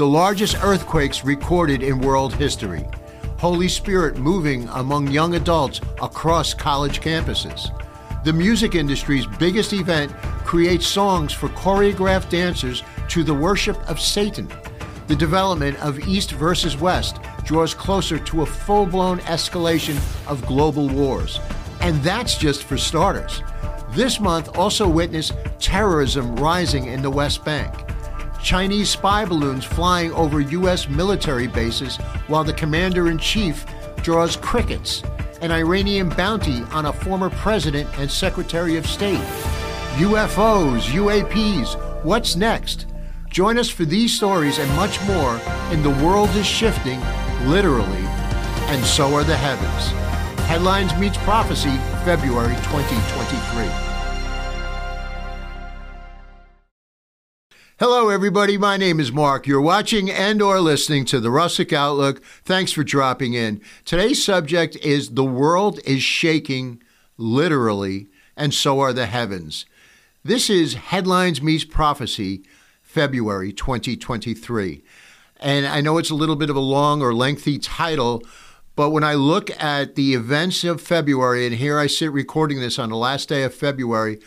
the largest earthquakes recorded in world history. Holy Spirit moving among young adults across college campuses. The music industry's biggest event creates songs for choreographed dancers to the worship of Satan. The development of East versus West draws closer to a full blown escalation of global wars. And that's just for starters. This month also witnessed terrorism rising in the West Bank. Chinese spy balloons flying over U.S. military bases while the commander in chief draws crickets. An Iranian bounty on a former president and secretary of state. UFOs, UAPs, what's next? Join us for these stories and much more in The World is Shifting, literally, and so are the heavens. Headlines Meets Prophecy, February 2023. Hello, everybody. My name is Mark. You're watching and or listening to the Russick Outlook. Thanks for dropping in. Today's subject is the world is shaking, literally, and so are the heavens. This is Headlines Meets Prophecy, February 2023. And I know it's a little bit of a long or lengthy title, but when I look at the events of February, and here I sit recording this on the last day of February,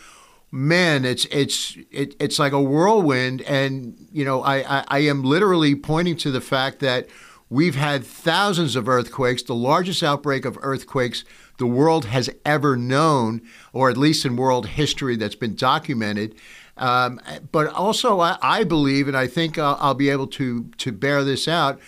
man, it's it's it, it's like a whirlwind, and you know, I, I I am literally pointing to the fact that we've had thousands of earthquakes, the largest outbreak of earthquakes the world has ever known, or at least in world history that's been documented. Um, but also, I, I, believe, and I think I'll, I'll be able to to bear this out.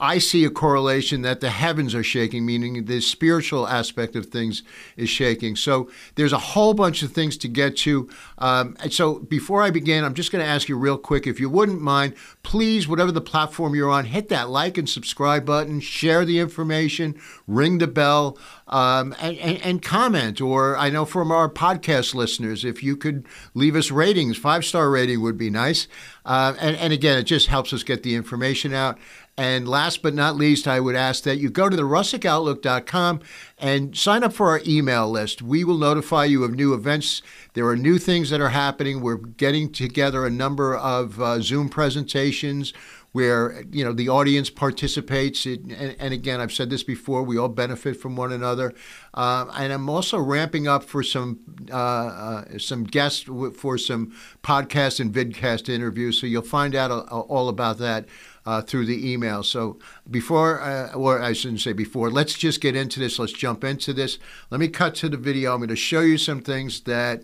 I see a correlation that the heavens are shaking, meaning the spiritual aspect of things is shaking. So there's a whole bunch of things to get to. Um, so before I begin, I'm just going to ask you real quick, if you wouldn't mind, please, whatever the platform you're on, hit that like and subscribe button, share the information, ring the bell. Um, and, and, and, comment. Or I know from our podcast listeners, if you could leave us ratings, five star rating would be nice. Uh, and, and again, it just helps us get the information out. And last but not least, I would ask that you go to the russickoutlook.com and sign up for our email list. We will notify you of new events. There are new things that are happening. We're getting together a number of uh, Zoom presentations where you know the audience participates. It, and, and, again, I've said this before: we all benefit from one another. Uh, and I'm also ramping up for some uh, uh, some guests for some podcast and vidcast interviews. So you'll find out all about that uh, through the email. So before, uh, or I shouldn't say before, let's just get into this. Let's jump into this. Let me cut to the video. I'm going to show you some things that,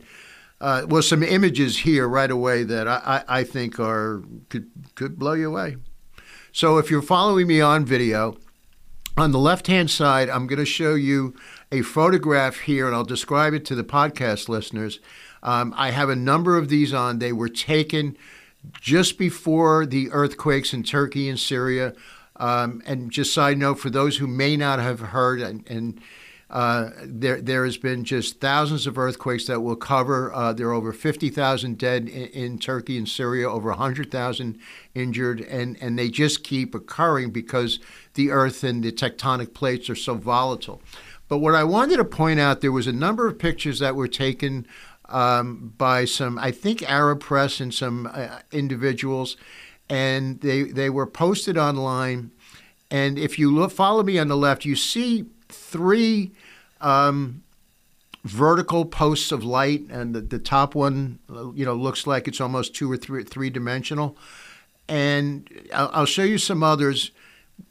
uh, well, some images here right away that I, I, I think are could could blow you away. So if you're following me on video, on the left hand side, I'm going to show you a photograph here, and I'll describe it to the podcast listeners. Um, I have a number of these on. They were taken just before the earthquakes in Turkey and Syria. Um, and just side note for those who may not have heard, and, and uh, there there has been just thousands of earthquakes that will cover. Uh, there are over 50,000 dead in, in, Turkey and Syria, over 100,000 injured, and, and they just keep occurring because the earth and the tectonic plates are so volatile. But what I wanted to point out, there was a number of pictures that were taken um, by some, I think, Arab press and some uh, individuals, and they they were posted online. And if you look, follow me on the left, you see three um, vertical posts of light, and the, the top one, you know, looks like it's almost two or three three dimensional. And I'll, I'll show you some others.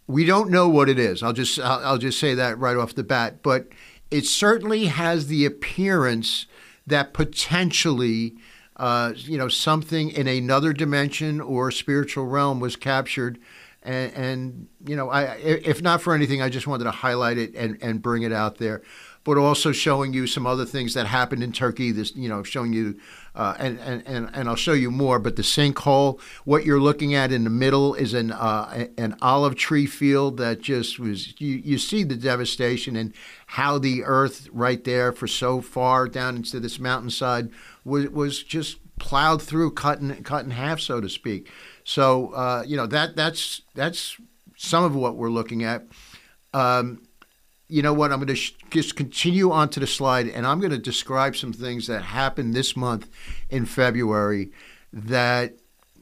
We don't know what it is. I'll just I'll, I'll just say that right off the bat, but it certainly has the appearance that potentially, uh, you know, something in another dimension or spiritual realm was captured. And, and, you know, I, if not for anything, I just wanted to highlight it and, and bring it out there. But also showing you some other things that happened in Turkey. This, you know, showing you, uh, and, and, and I'll show you more. But the sinkhole, what you're looking at in the middle is an uh, an olive tree field that just was. You, you see the devastation and how the earth right there for so far down into this mountainside was was just plowed through, cut in, cut in half, so to speak. So uh, you know that that's that's some of what we're looking at. Um, you know what? I'm going to sh- just continue on to the slide, and I'm going to describe some things that happened this month in February that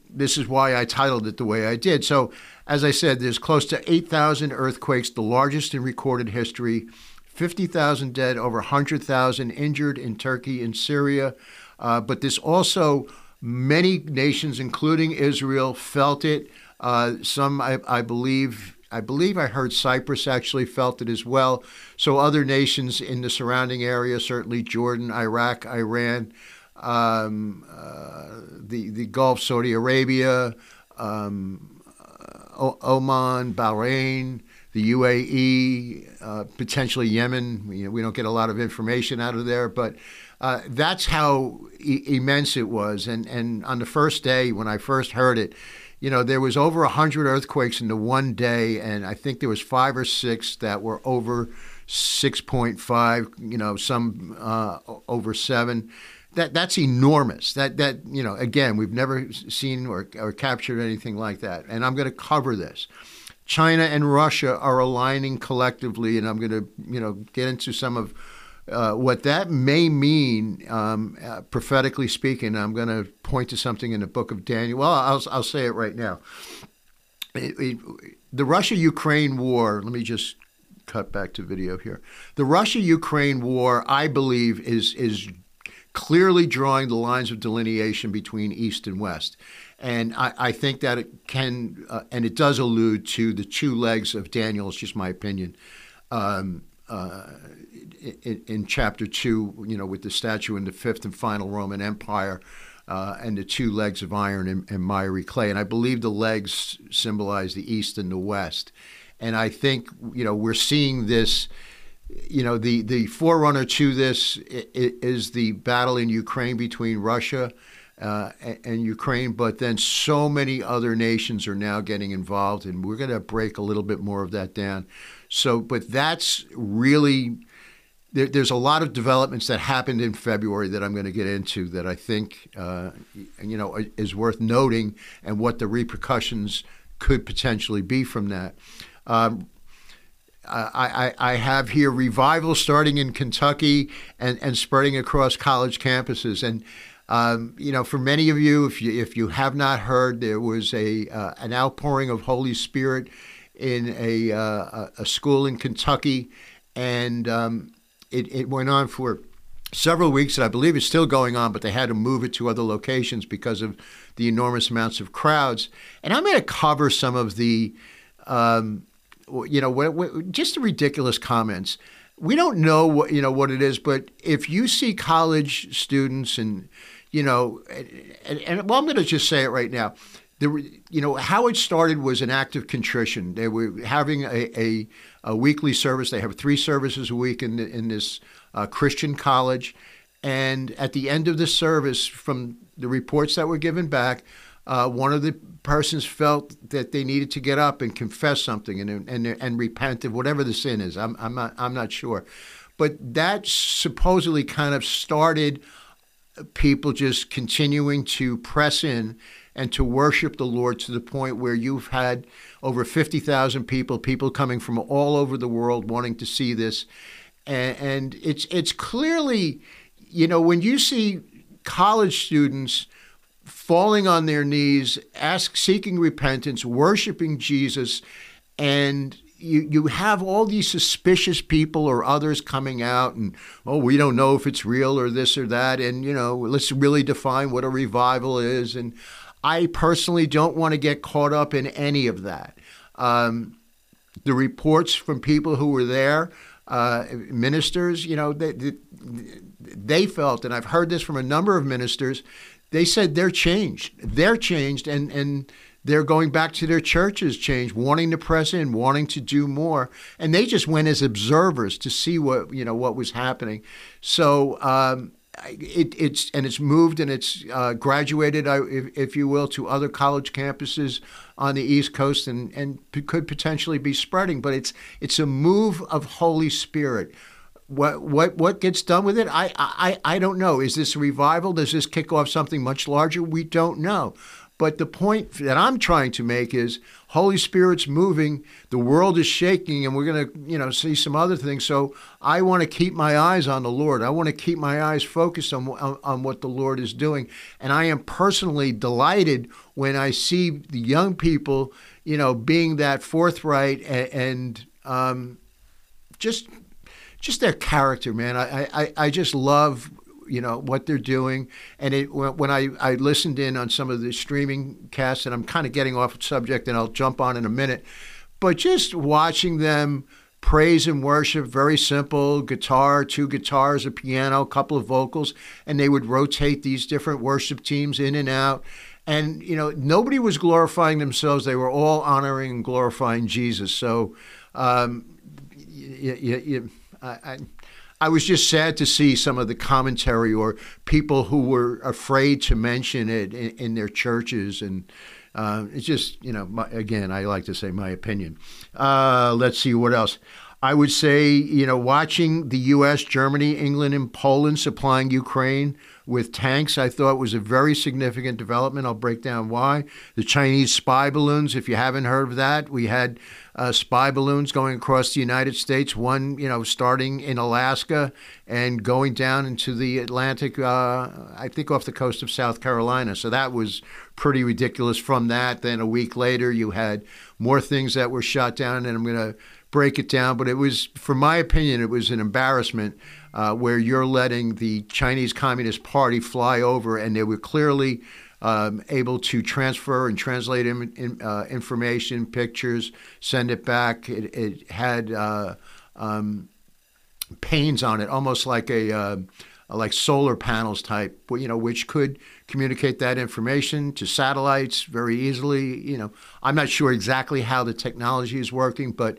this is why I titled it the way I did. So, as I said, there's close to 8,000 earthquakes, the largest in recorded history. 50,000 dead, over 100,000 injured in Turkey and Syria. Uh, but this also, many nations, including Israel, felt it. Uh, some, I, I, believe, I believe I heard Cyprus actually felt it as well. So other nations in the surrounding area, certainly Jordan, Iraq, Iran, um, uh, the the Gulf, Saudi Arabia, um, o- Oman, Bahrain, the UAE, uh, potentially Yemen. We, we, don't get a lot of information out of there, but uh, that's how e- immense it was. And and on the first day when I first heard it, you know, there was over hundred earthquakes in the one day, and I think there was five or six that were over six point five. You know, some uh, over seven that that's enormous. That that you know, again, we've never seen or, or captured anything like that. And I'm going to cover this. China and Russia are aligning collectively, and I'm going to you know get into some of uh, what that may mean um, uh, prophetically speaking. I'm going to point to something in the book of Daniel. Well, I'll I'll say it right now. It, it, the Russia-Ukraine war. Let me just cut back to video here. The Russia-Ukraine war, I believe, is is clearly drawing the lines of delineation between East and West. And I, I think that it can, uh, and it does allude to the two legs of Daniel, it's just my opinion. Um, uh, in, in, chapter two, you know, with the statue in the fifth and final Roman Empire, uh, and the two legs of iron and, and, miry clay. And I believe the legs symbolize the east and the west. And I think, you know, we're seeing this you know, the, the forerunner to this is the battle in Ukraine between Russia uh, and Ukraine, but then so many other nations are now getting involved, and we're going to break a little bit more of that down. So, but that's really there, there's a lot of developments that happened in February that I'm going to get into that I think uh, you know is worth noting, and what the repercussions could potentially be from that. Um, I, I, I, have here revival starting in Kentucky and, and spreading across college campuses. And, um, you know, for many of you if, you, if you have not heard, there was a, uh, an outpouring of Holy Spirit in a, uh, a school in Kentucky. And um, it, it went on for several weeks, and I believe it's still going on, but they had to move it to other locations because of the enormous amounts of crowds. And I'm going to cover some of the. Um, you know, just the ridiculous comments. We don't know what you know what it is, but if you see college students and you know, and, and well, I'm going to just say it right now. The, you know how it started was an act of contrition. They were having a, a, a weekly service. They have three services a week in in this uh, Christian college, and at the end of the service, from the reports that were given back, uh, one of the persons felt that they needed to get up and confess something and and and repent of whatever the sin is. I'm I'm not I'm not sure, but that supposedly kind of started people just continuing to press in and to worship the Lord to the point where you've had over 50,000 people, people coming from all over the world wanting to see this. And, and it's, it's clearly, you know, when you see college students falling on their knees, ask, seeking repentance, worshiping Jesus, and you, you have all these suspicious people or others coming out and oh we don't know if it's real or this or that and you know let's really define what a revival is and I personally don't want to get caught up in any of that. Um, the reports from people who were there, uh, ministers, you know, they, they, felt, and I've heard this from a number of ministers, they said they're changed. They're changed, and and they're going back to their churches changed, wanting to press in, wanting to do more, and they just went as observers to see what you know what was happening. So. Um, it, it's and it's moved and it's uh, graduated, if, if, you will, to other college campuses on the East Coast and, and could potentially be spreading. But it's it's a move of Holy Spirit what what what gets done with it? I I I don't know. Is this a revival? Does this kick off something much larger? We don't know. But the point that I'm trying to make is Holy Spirit's moving, the world is shaking, and we're going to, you know, see some other things. So I want to keep my eyes on the Lord. I want to keep my eyes focused on, on, on what the Lord is doing. And I am personally delighted when I see the young people, you know, being that forthright and, and um, just just their character, man. I, I, I just love you know what they're doing. And it, when I, I listened in on some of the streaming casts, and I'm kind of getting off subject, and I'll jump on in a minute, but just watching them praise and worship, very simple guitar, two guitars, a piano, a couple of vocals, and they would rotate these different worship teams in and out. And you know, nobody was glorifying themselves; they were all honoring and glorifying Jesus. So, um, you, you, you, I, I was just sad to see some of the commentary or people who were afraid to mention it in, in their churches. And uh, it's just, you know, my, again, I like to say my opinion. Uh, let's see what else. I would say, you know, watching the U.S., Germany, England, and Poland supplying Ukraine with tanks, I thought was a very significant development. I'll break down why. The Chinese spy balloons, if you haven't heard of that, we had uh, spy balloons going across the United States. One, you know, starting in Alaska and going down into the Atlantic. Uh, I think off the coast of South Carolina. So that was pretty ridiculous. From that, then a week later, you had more things that were shot down, and I'm going to break it down. But it was, for my opinion, it was an embarrassment. Uh, where you're letting the Chinese Communist Party fly over, and they were clearly um, able to transfer and translate in, in, uh, information, pictures, send it back. It, it had uh, um, panes on it, almost like a uh, like solar panels type, you know, which could communicate that information to satellites very easily. You know, I'm not sure exactly how the technology is working, but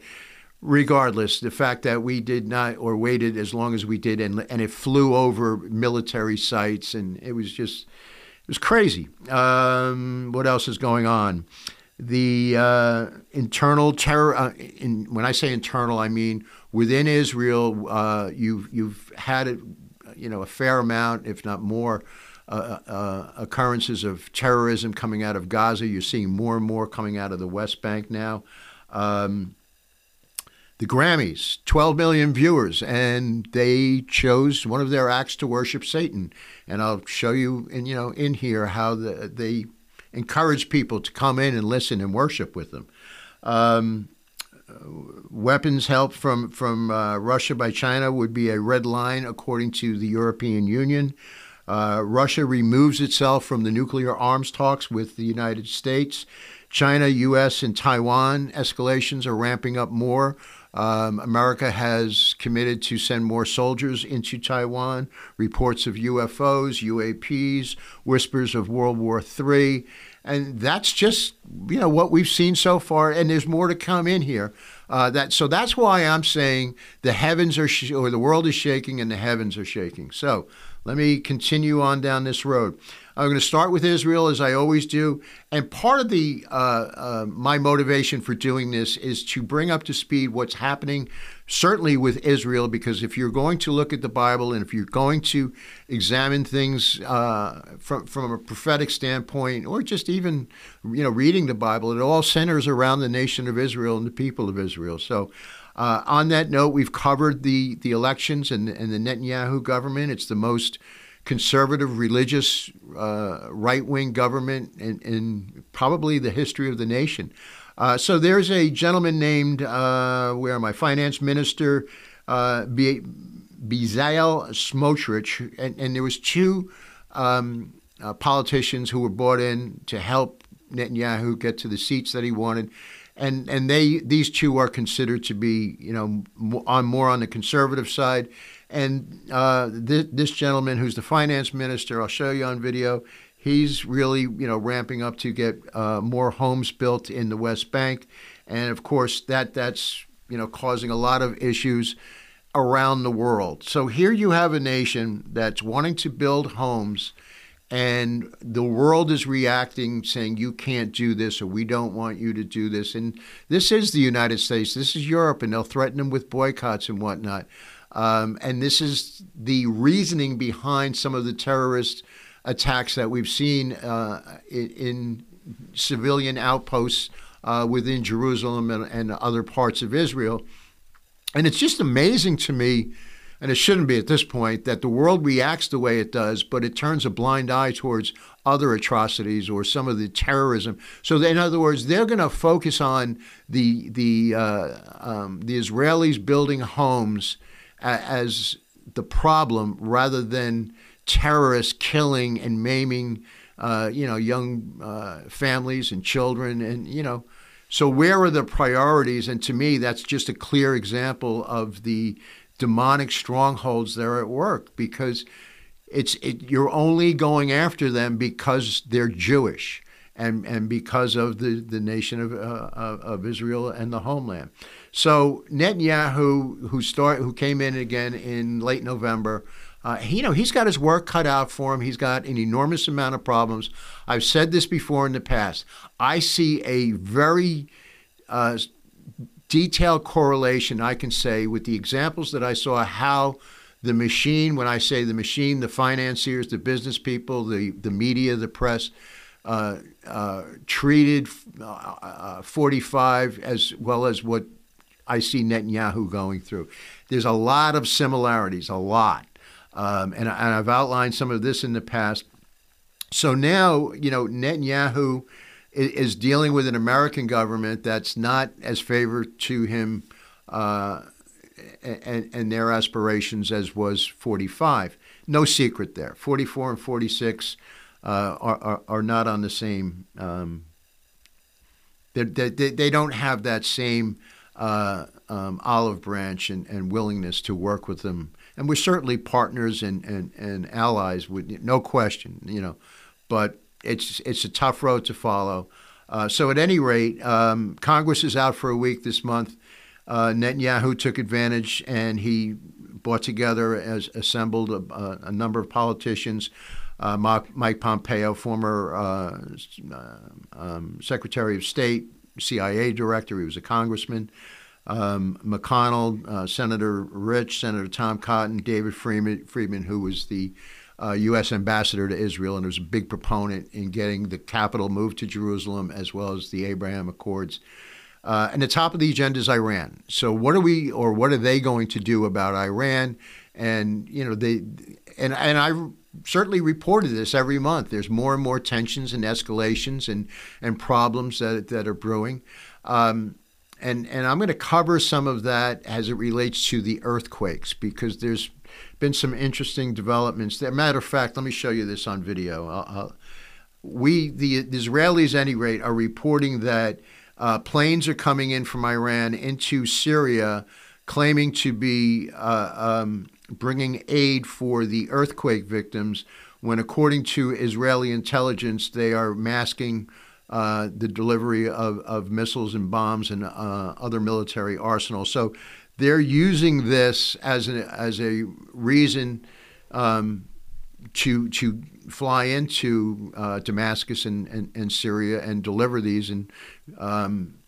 regardless, the fact that we did not or waited as long as we did, and and it flew over military sites, and it was just it was crazy. Um, what else is going on? The uh, internal terror. Uh, in, when I say internal, I mean within Israel. Uh, you've you've had it, you know, a fair amount, if not more, uh, uh, occurrences of terrorism coming out of Gaza. You're seeing more and more coming out of the West Bank now. Um, the Grammys, 12 million viewers, and they chose one of their acts to worship Satan. And I'll show you, in, you know, in here how the, they encourage people to come in and listen and worship with them. Um, weapons help from from uh, Russia by China would be a red line, according to the European Union. Uh, Russia removes itself from the nuclear arms talks with the United States. China, U.S., and Taiwan escalations are ramping up more. Um, America has committed to send more soldiers into Taiwan. Reports of UFOs, UAPs, whispers of World War III. And that's just you know what we've seen so far, and there's more to come in here. Uh, that so that's why I'm saying the heavens are sh- or the world is shaking and the heavens are shaking. So let me continue on down this road. I'm going to start with Israel as I always do, and part of the uh, uh, my motivation for doing this is to bring up to speed what's happening, certainly with Israel, because if you're going to look at the Bible and if you're going to examine things uh, from from a prophetic standpoint, or just even you know reading the Bible, it all centers around the nation of Israel and the people of Israel. So. Uh, on that note, we've covered the, the elections and, and the Netanyahu government. It's the most conservative, religious, uh, right wing government in, in, probably the history of the nation. Uh, so there's a gentleman named, uh, where my finance minister, uh, Bezalel Smotrich, and, and, there was two um, uh, politicians who were brought in to help Netanyahu get to the seats that he wanted. And, and they these two are considered to be you know on more on the conservative side, and uh, th- this gentleman, who's the finance minister, I'll show you on video. He's really, you know, ramping up to get uh, more homes built in the West Bank, and of course that that's you know causing a lot of issues around the world. So here you have a nation that's wanting to build homes, and the world is reacting, saying you can't do this or we don't want you to do this. And this is the United States. This is Europe, and they'll threaten them with boycotts and whatnot. Um, and this is the reasoning behind some of the terrorist attacks that we've seen uh, in, in, civilian outposts uh, within Jerusalem and, and other parts of Israel. And it's just amazing to me and it shouldn't be at this point, that the world reacts the way it does, but it turns a blind eye towards other atrocities or some of the terrorism. So, in other words, they're going to focus on the the uh, um, the Israelis building homes as the problem rather than terrorists killing and maiming, uh, you know, young uh, families and children, and you know. So where are the priorities? And to me, that's just a clear example of the demonic strongholds that are at work because it's it, you're only going after them because they're Jewish and and because of the the nation of uh, of Israel and the homeland. So Netanyahu, who start who came in again in late November. Uh, he, you know, he's got his work cut out for him. He's got an enormous amount of problems. I've said this before in the past. I see a very uh, detailed correlation I can say with the examples that I saw how the machine, when I say the machine, the financiers, the business people, the, the media, the press, uh, uh, treated uh, uh 45 as well as what I see Netanyahu going through. There's a lot of similarities, a lot. Um, and, and I've outlined some of this in the past. So now, you know, Netanyahu is dealing with an American government that's not as favored to him uh, and, and, their aspirations as was 45. No secret there. 44 and 46 uh, are, are, are, not on the same. Um, they, they, they, don't have that same uh, um, olive branch and, and willingness to work with them. And we're certainly partners and, and, and allies, with no question, you know. But it's it's a tough road to follow. Uh, so at any rate, um, Congress is out for a week this month. Uh, Netanyahu took advantage and he brought together, as assembled a, a number of politicians. Uh, Mike Pompeo, former uh, uh, um, Secretary of State, CIA director, he was a congressman. Um, McConnell, uh, Senator Risch, Senator Tom Cotton, David Friedman, Friedman who was the uh, U.S. ambassador to Israel and was a big proponent in getting the capital moved to Jerusalem as well as the Abraham Accords. Uh, and the top of the agenda is Iran. So what are we, or what are they going to do about Iran? And you know, they, and and I certainly reported this every month. There's more and more tensions and escalations and and problems that that are brewing. Um, and and I'm going to cover some of that as it relates to the earthquakes because there's been some interesting developments. There. Matter of fact, let me show you this on video. I'll, I'll, we, the, the, Israelis, at any rate, are reporting that uh, planes are coming in from Iran into Syria, claiming to be uh, um, bringing aid for the earthquake victims. When, according to Israeli intelligence, they are masking uh, the delivery of, of missiles and bombs and uh, other military arsenals. So they're using this as a, as a reason um, to to fly into uh, Damascus and, and, and, Syria and deliver these and um,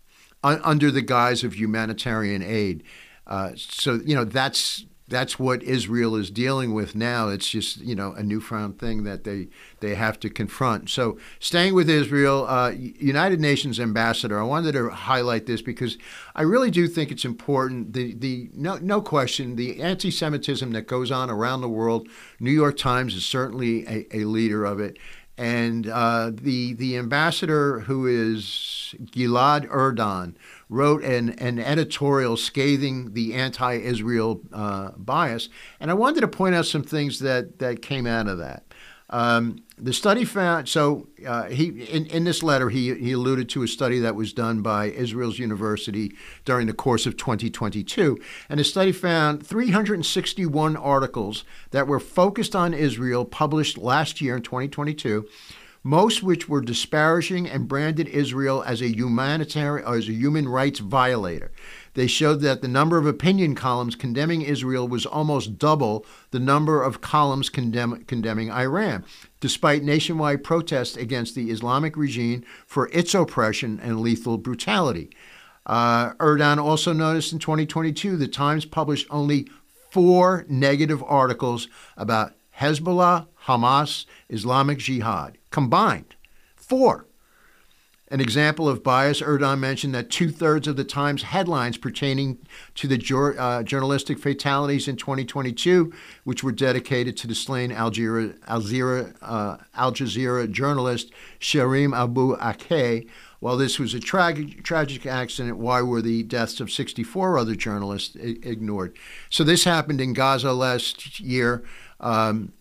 un- under the guise of humanitarian aid. Uh, so you know that's that's what Israel is dealing with now. It's just you know a newfound thing that they they have to confront. So staying with Israel, uh, United Nations ambassador, I wanted to highlight this because I really do think it's important. The the no no question the anti-Semitism that goes on around the world. New York Times is certainly a, a leader of it. And uh, the the ambassador who is Gilad Erdan, wrote an, an editorial scathing the anti Israel uh, bias. And I wanted to point out some things that, that came out of that. Um, the study found so uh, he in, in this letter he, he alluded to a study that was done by Israel's university during the course of 2022 and the study found 361 articles that were focused on Israel published last year in 2022 most which were disparaging and branded Israel as a humanitarian as a human rights violator. They showed that the number of opinion columns condemning Israel was almost double the number of columns condemn, condemning Iran, despite nationwide protests against the Islamic regime for its oppression and lethal brutality. Uh, also noticed in 2022 the Times published only four negative articles about Hezbollah, Hamas, Islamic Jihad combined. Four. An example of bias, Erdan mentioned that two thirds of the Times headlines pertaining to the jur- uh, journalistic fatalities in 2022, which were dedicated to the slain Al Jazeera, uh, Al Jazeera journalist Shireen Abu Akleh, while this was a tragic, tragic accident, why were the deaths of 64 other journalists I- ignored? So this happened in Gaza last year. Um,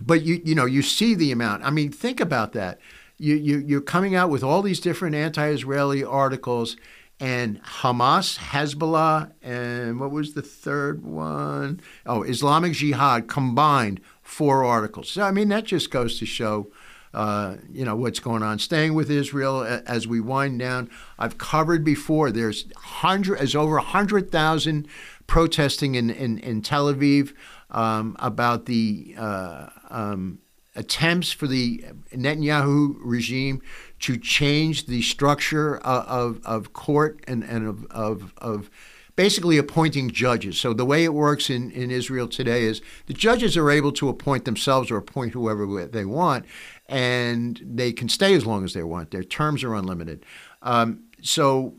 but you you know you see the amount. I mean, think about that you, you, you're coming out with all these different anti Israeli articles, and Hamas, Hezbollah, and what was the third one? Oh, Islamic Jihad combined four articles. So, I mean, that just goes to show. Uh, you know what's going on. Staying with Israel as we wind down. I've covered before. There's hundred, as over hundred thousand protesting in, in, in Tel Aviv um, about the uh, um, attempts for the Netanyahu regime to change the structure of, of, court and, and of, of, of, basically appointing judges. So the way it works in, in Israel today is the judges are able to appoint themselves or appoint whoever they want, and they can stay as long as they want. Their terms are unlimited. Um, so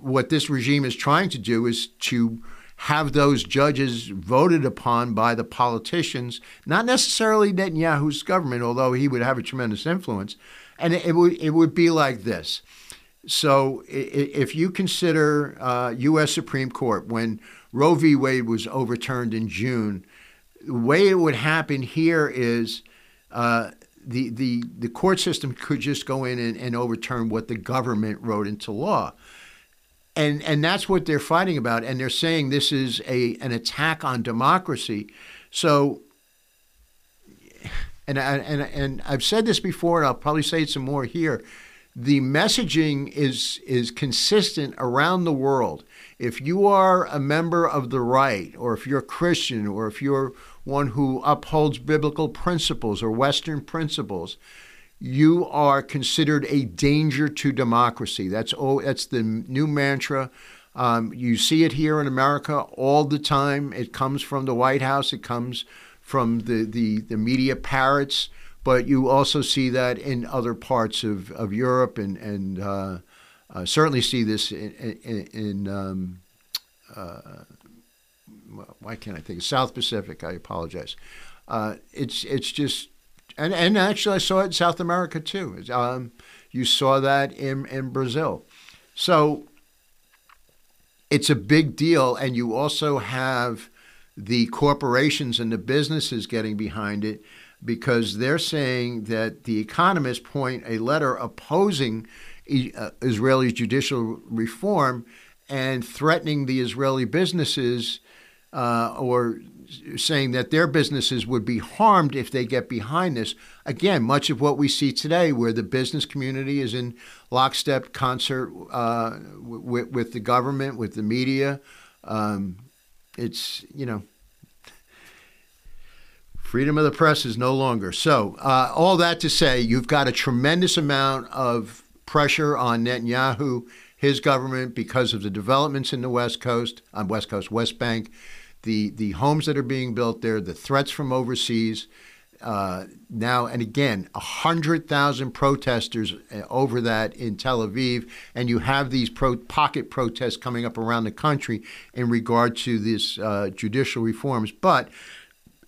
what this regime is trying to do is to have those judges voted upon by the politicians, not necessarily Netanyahu's government, although he would have a tremendous influence. And it, would it would be like this. So if you consider uh, U.S. Supreme Court when Roe v. Wade was overturned in June, the way it would happen here is. Uh, the, the, the court system could just go in and, and overturn what the government wrote into law and and that's what they're fighting about. And they're saying this is a an attack on democracy. So and and and I've said this before and I'll probably say it some more here. The messaging is is consistent around the world. If you are a member of the right or if you're a Christian or if you're one who upholds biblical principles or western principles you are considered a danger to democracy. That's oh, that's the new mantra. Um, you see it here in America all the time. It comes from the White House. It comes from the, the, the media parrots. But you also see that in other parts of, of Europe and, and uh, uh, certainly see this in, in, in um, uh, why can't I think South Pacific? I apologize. Uh, it's it's just and and actually I saw it in South America too. Um, you saw that in in Brazil, so it's a big deal, and you also have the corporations and the businesses getting behind it because they're saying that the economists point a letter opposing uh, Israeli judicial reform and threatening the Israeli businesses uh, or saying that their businesses would be harmed if they get behind this. Again, much of what we see today, where the business community is in lockstep concert uh, with, with the government, with the media. Um, it's, you know, freedom of the press is no longer. So, uh, all that to say, you've got a tremendous amount of pressure on Netanyahu, his government, because of the developments in the West Coast, on West Coast, West Bank the the homes that are being built there, the threats from overseas. Uh, now and again, a hundred thousand protesters uh, over that in Tel Aviv, and you have these pro- pocket protests coming up around the country in regard to these uh, judicial reforms. But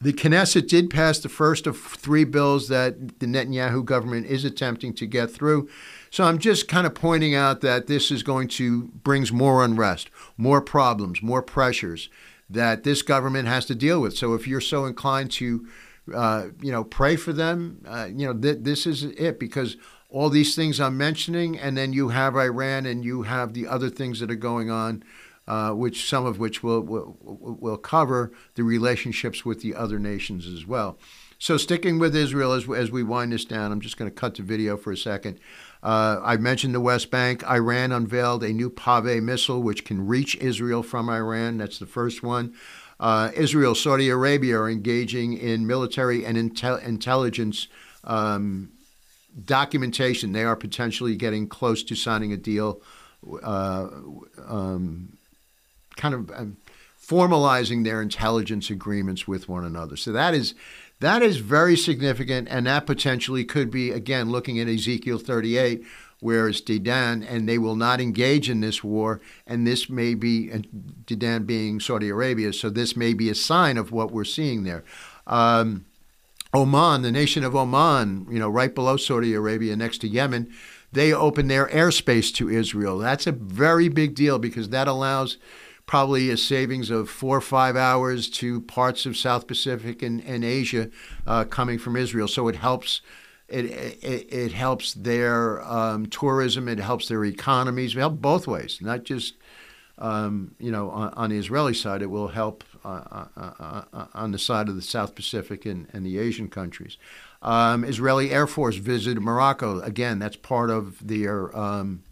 the Knesset did pass the first of three bills that the Netanyahu government is attempting to get through. So I'm just kind of pointing out that this is going to brings more unrest, more problems, more pressures that this government has to deal with. So if you're so inclined to, uh, you know, pray for them, uh, you know, th- this is it because all these things I'm mentioning, and then you have Iran and you have the other things that are going on. Uh, which some of which will, will will cover the relationships with the other nations as well. So sticking with Israel as, as we wind this down, I'm just going to cut the video for a second. Uh, I mentioned the West Bank. Iran unveiled a new Paveh missile which can reach Israel from Iran. That's the first one. Uh, Israel, Saudi Arabia are engaging in military and intel- intelligence um, documentation. They are potentially getting close to signing a deal, uh, um, kind of um, formalizing their intelligence agreements with one another. So that is That is very significant, and that potentially could be, again, looking at Ezekiel 38, where it's Dedan, and they will not engage in this war. And this may be, and Dedan being Saudi Arabia, so this may be a sign of what we're seeing there. Um, Oman, the nation of Oman, you know, right below Saudi Arabia, next to Yemen, they open their airspace to Israel. That's a very big deal because that allows probably a savings of four or five hours to parts of South Pacific and, and Asia uh, coming from Israel. So it helps. It, it, it helps their um, tourism. It helps their economies. It helps both ways, not just um, you know on, on, the Israeli side. It will help uh, uh, uh on the side of the South Pacific and, and the Asian countries. Um, Israeli Air Force visited Morocco. Again, that's part of their um,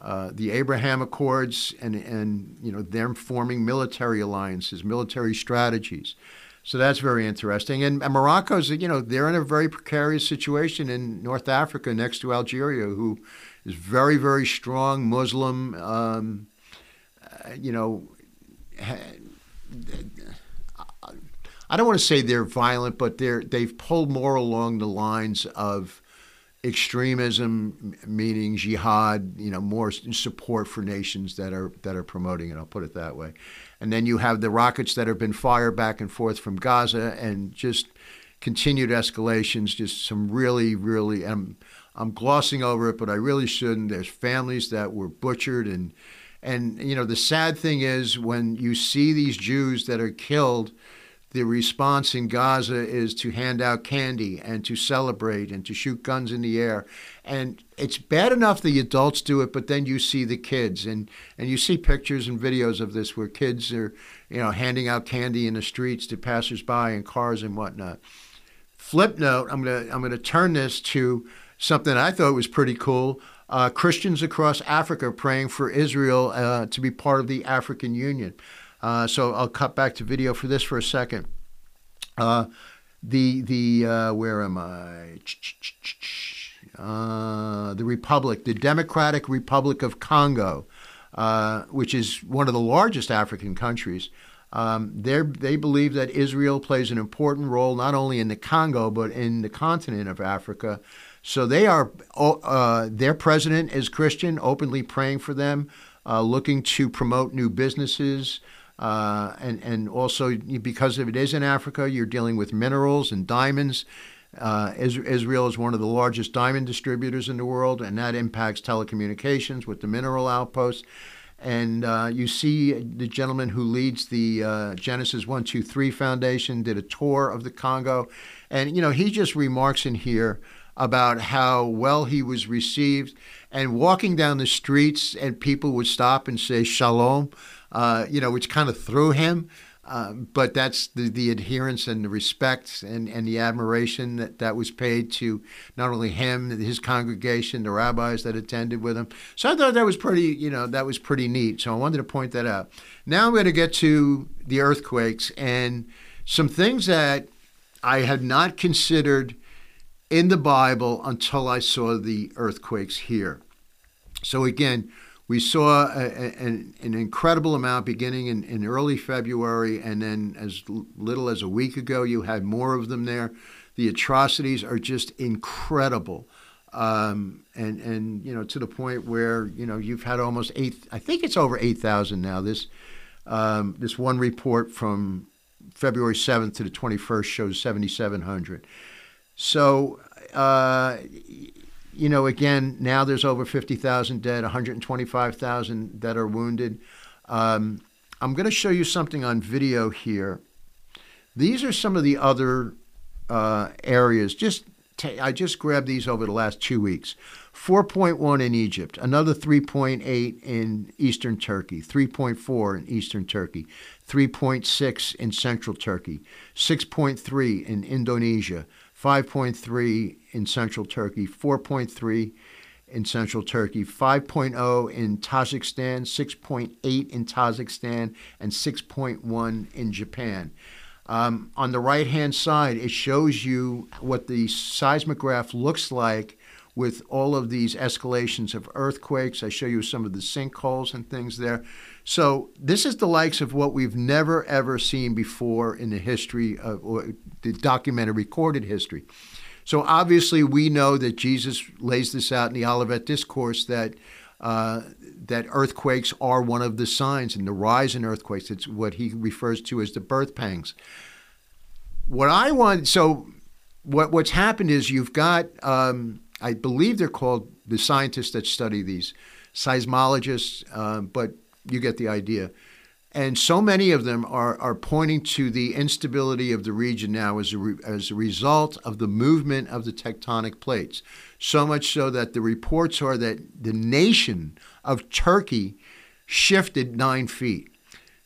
uh, the Abraham Accords and, and you know them forming military alliances, military strategies. So that's very interesting. And, and Morocco's, you know, they're in a very precarious situation in North Africa next to Algeria, who is very, very strong Muslim. Um, uh, you know, I don't want to say they're violent, but they're they've pulled more along the lines of extremism, meaning jihad, you know, more support for nations that are that are promoting it. I'll put it that way. And then you have the rockets that have been fired back and forth from Gaza, and just continued escalations. Just some really, really. I'm I'm glossing over it, but I really shouldn't. There's families that were butchered, and and you know the sad thing is when you see these Jews that are killed the response in Gaza is to hand out candy and to celebrate and to shoot guns in the air. And it's bad enough the adults do it, but then you see the kids and, and you see pictures and videos of this where kids are, you know, handing out candy in the streets to passersby and cars and whatnot. Flip note, I'm gonna I'm gonna turn this to something I thought was pretty cool. Uh, Christians across Africa praying for Israel uh, to be part of the African Union. Uh, so I'll cut back to video for this for a second. Uh, the the uh, where am I? Uh, the Republic, the Democratic Republic of Congo, uh, which is one of the largest African countries. Um, they believe that Israel plays an important role not only in the Congo but in the continent of Africa. So they are. Uh, their president is Christian, openly praying for them, looking to promote new businesses. Uh, and, and also because if it is in Africa, you're dealing with minerals and diamonds. Uh, Israel is one of the largest diamond distributors in the world, and that impacts telecommunications with the mineral outposts. And uh, you see the gentleman who leads the uh, Genesis 123 Foundation did a tour of the Congo. And, you know, he just remarks in here about how well he was received. And walking down the streets, and people would stop and say, Shalom uh, you know, which kind of threw him. Um, but that's the, the adherence and the respect and, and the admiration that, that was paid to not only him, his congregation, the rabbis that attended with him. So I thought that was pretty, you know, that was pretty neat. So I wanted to point that out. Now I'm going to get to the earthquakes and some things that I had not considered in the Bible until I saw the earthquakes here. So again, we saw a, a, an, an, incredible amount beginning in, in, early February, and then as little as a week ago, you had more of them there. The atrocities are just incredible. Um, and, and, you know, to the point where, you know, you've had almost eight, I think it's over 8,000 now. This, um, this one report from February 7th to the 21st shows 7,700. So, uh, you know, again, now there's over 50,000 dead, 125,000 that are wounded. Um, I'm going to show you something on video here. These are some of the other uh, areas. Just I just grabbed these over the last two weeks. 4.1 in Egypt, another 3.8 in eastern Turkey, 3.4 in eastern Turkey, 3.6 in central Turkey, 6.3 in Indonesia, 5.3 in central Turkey, 4.3 in central Turkey, 5.0 in Tajikistan, 6.8 in Tajikistan, and 6.1 in Japan. Um, on the right hand side, it shows you what the seismograph looks like with all of these escalations of earthquakes. I show you some of the sinkholes and things there. So this is the likes of what we've never ever seen before in the history of the documented recorded history. So obviously we know that Jesus lays this out in the Olivet Discourse that uh, that earthquakes are one of the signs and the rise in earthquakes. It's what he refers to as the birth pangs. What I want, so what what's happened is you've got, um, I believe they're called the scientists that study these seismologists, uh, but you get the idea. And so many of them are, are pointing to the instability of the region now as a, re, as a result of the movement of the tectonic plates. So much so that the reports are that the nation of Turkey shifted nine feet.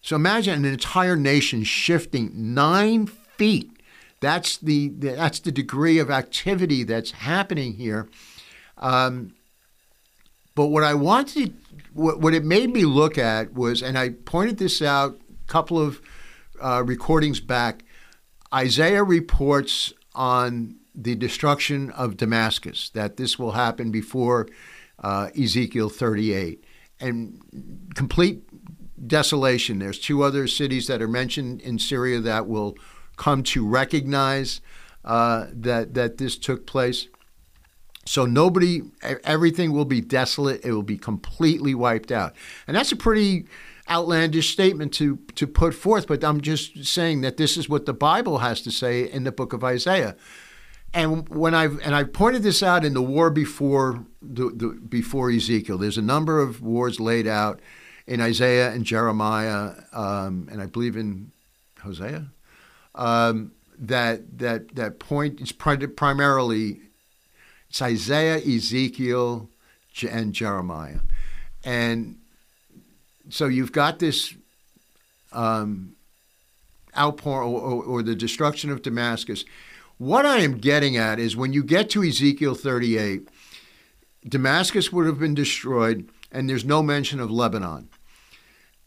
So imagine an entire nation shifting nine feet. That's the, that's the degree of activity that's happening here. Um, but what I wanted what, what it made me look at was, and I pointed this out a couple of uh, recordings back. Isaiah reports on the destruction of Damascus, that this will happen before uh, Ezekiel 38, and complete desolation. There's two other cities that are mentioned in Syria that will come to recognize uh, that that this took place. So nobody, everything will be desolate. It will be completely wiped out, and that's a pretty outlandish statement to to put forth. But I'm just saying that this is what the Bible has to say in the book of Isaiah. And when I've and I've pointed this out in the war before the, the before Ezekiel, there's a number of wars laid out in Isaiah and Jeremiah, um, and I believe in Hosea. Um, that that that point is primarily it's Isaiah, Ezekiel, and Jeremiah. And so you've got this um, outpouring or, or, or the destruction of Damascus. What I am getting at is when you get to Ezekiel 38, Damascus would have been destroyed, and there's no mention of Lebanon.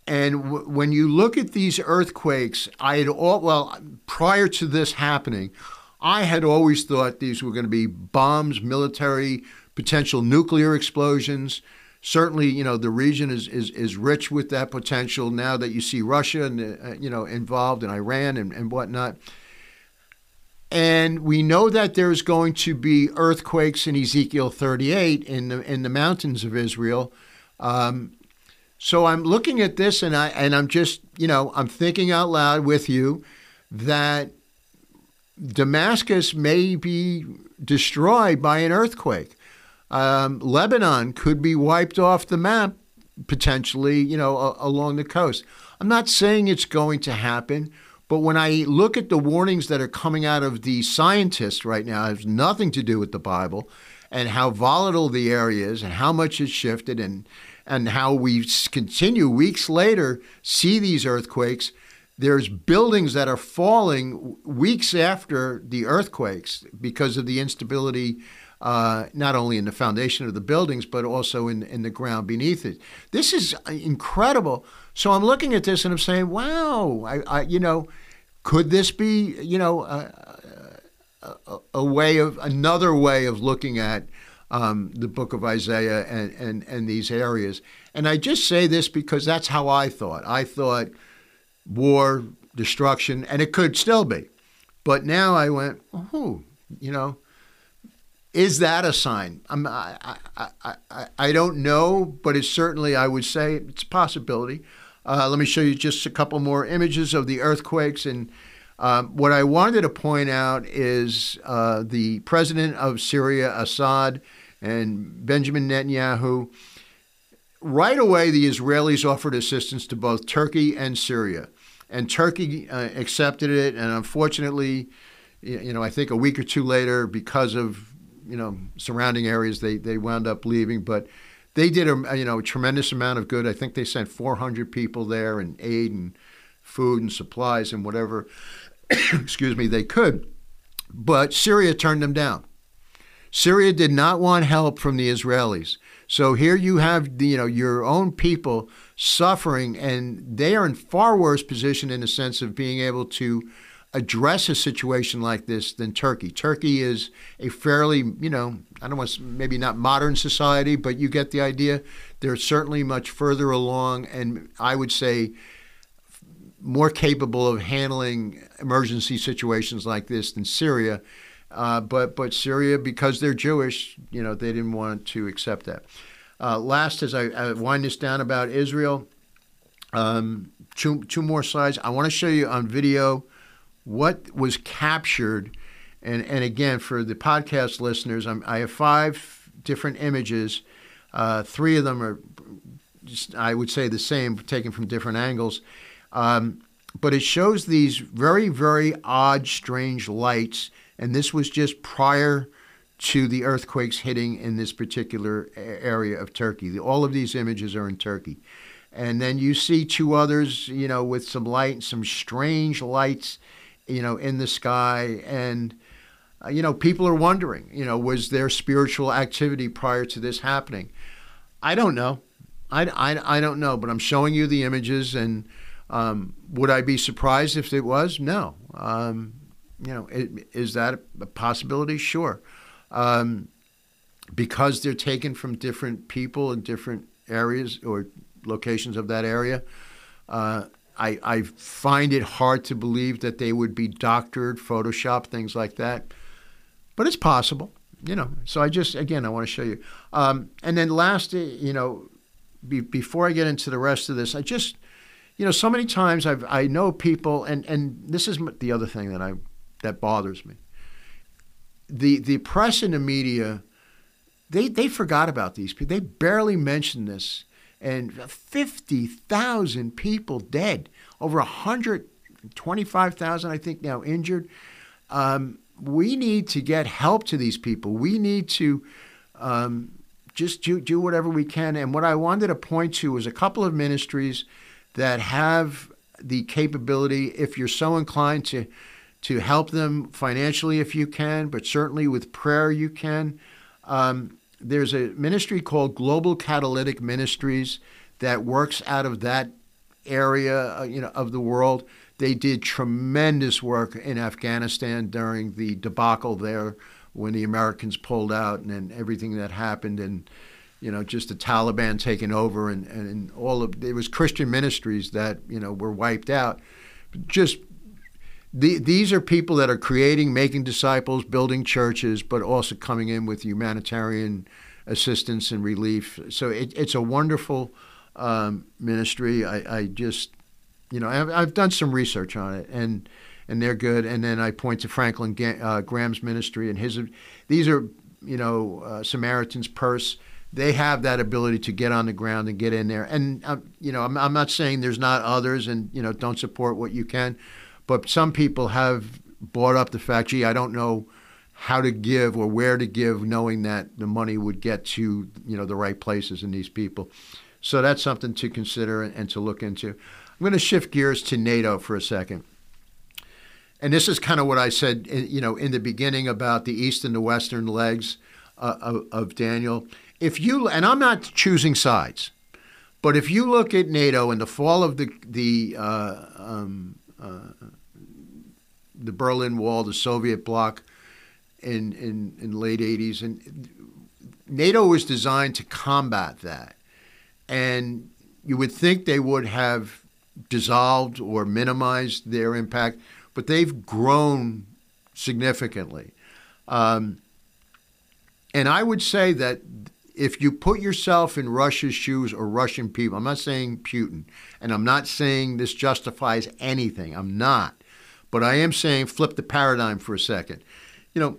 And w- when you look at these earthquakes, I had all, well, prior to this happening, I had always thought these were going to be bombs, military, potential nuclear explosions. Certainly, you know, the region is, is, is rich with that potential now that you see Russia and, uh, you know, involved in Iran and, and whatnot. And we know that there's going to be earthquakes in Ezekiel 38 in the, in the mountains of Israel. Um, so I'm looking at this and I and I'm just, you know, I'm thinking out loud with you that Damascus may be destroyed by an earthquake. Um, Lebanon could be wiped off the map potentially, you know, a- along the coast. I'm not saying it's going to happen, but when I look at the warnings that are coming out of the scientists right now, it has nothing to do with the Bible and how volatile the area is and how much it's shifted and and how we continue weeks later see these earthquakes there's buildings that are falling weeks after the earthquakes because of the instability, uh, not only in the foundation of the buildings, but also in, in the ground beneath it. This is incredible. So I'm looking at this and I'm saying, wow, I, I you know, could this be, you know, a, a, a, way of another way of looking at um, the book of Isaiah and, and, and these areas? And I just say this because that's how I thought. I thought war, destruction, and it could still be. But now I went, oh, you know, is that a sign? I'm, I, I, I, I don't know, but it's certainly, I would say, it's a possibility. Uh, let me show you just a couple more images of the earthquakes. And um, what I wanted to point out is uh, the president of Syria, Assad, and Benjamin Netanyahu. Right away, the Israelis offered assistance to both Turkey and Syria and Turkey uh, accepted it. And unfortunately, you know, I think a week or two later, because of you know surrounding areas, they they wound up leaving. But they did a you know a tremendous amount of good. I think they sent 400 people there and aid and food and supplies and whatever. excuse me, they could. But Syria turned them down. Syria did not want help from the Israelis. So here you have the, you know your own people suffering, and they are in far worse position in the sense of being able to address a situation like this than Turkey. Turkey is a fairly, you know, I don't want to, maybe not modern society, but you get the idea. They're certainly much further along, and I would say more capable of handling emergency situations like this than Syria. Uh, but but Syria, because they're Jewish, you know, they didn't want to accept that. Uh, last, as I, I, wind this down about Israel, um, two two more slides. I want to show you on video what was captured, and and again for the podcast listeners, I'm, i have five different images. Uh, three of them are, just, I would say, the same, taken from different angles. Um, but it shows these very, very odd, strange lights, and this was just prior to the earthquakes hitting in this particular area of Turkey. All of these images are in Turkey. And then you see two others, you know, with some light, some strange lights, you know, in the sky. And, uh, you know, people are wondering, you know, was there spiritual activity prior to this happening? I don't know. I, I, I don't know, but I'm showing you the images and um, would I be surprised if it was? No. Um, you know, it, is that a possibility? Sure. Um, because they're taken from different people in different areas or locations of that area, uh, I, I find it hard to believe that they would be doctored, photoshopped, things like that. But it's possible, you know. So I just, again, I want to show you. Um, and then last, you know, be, before I get into the rest of this, I just you know, so many times I've, I know people, and, and this is the other thing that I that bothers me. The the press and the media, they they forgot about these people. They barely mentioned this, and fifty thousand people dead, over hundred twenty-five thousand, I think, now injured. Um, we need to get help to these people. We need to um, just do, do whatever we can. And what I wanted to point to was a couple of ministries that have the capability, if you're so inclined to, to help them financially, if you can, but certainly with prayer, you can. Um, there's a ministry called Global Catalytic Ministries that works out of that area, uh, you know, of the world. They did tremendous work in Afghanistan during the debacle there when the Americans pulled out and, and everything that happened and you know, just the Taliban taking over and, and all of it was Christian ministries that, you know, were wiped out. Just the, these are people that are creating, making disciples, building churches, but also coming in with humanitarian assistance and relief. So it, it's a wonderful um, ministry. I, I, just, you know, I've, I've, done some research on it, and and they're good. And then I point to Franklin uh, Graham's ministry and his. These are, you know, uh, Samaritan's Purse they have that ability to get on the ground and get in there. And um, you know, I'm, I'm not saying there's not others, and you know, don't support what you can, but some people have brought up the fact, gee, I don't know how to give or where to give, knowing that the money would get to you know the right places in these people. So that's something to consider and, and to look into. I'm going to shift gears to NATO for a second. And this is kind of what I said, you know, in the beginning about the east and the western legs uh, of, Daniel if you and I'm not choosing sides, but if you look at NATO and the fall of the the uh, um, uh, the Berlin Wall, the Soviet bloc in in in late 80s, and NATO was designed to combat that, and you would think they would have dissolved or minimized their impact, but they've grown significantly. Um, and I would say that if you put yourself in Russia's shoes or Russian people, I'm not saying Putin, and I'm not saying this justifies anything. I'm not. But I am saying flip the paradigm for a second. You know,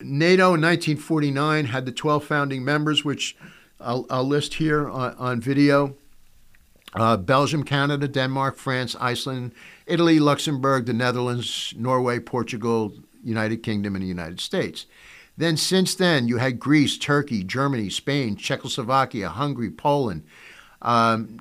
NATO in 1949 had the 12 founding members, which I'll, I'll list here on, on video uh, Belgium, Canada, Denmark, France, Iceland, Italy, Luxembourg, the Netherlands, Norway, Portugal, United Kingdom, and the United States. Then, since then, you had Greece, Turkey, Germany, Spain, Czechoslovakia, Hungary, Poland. Um,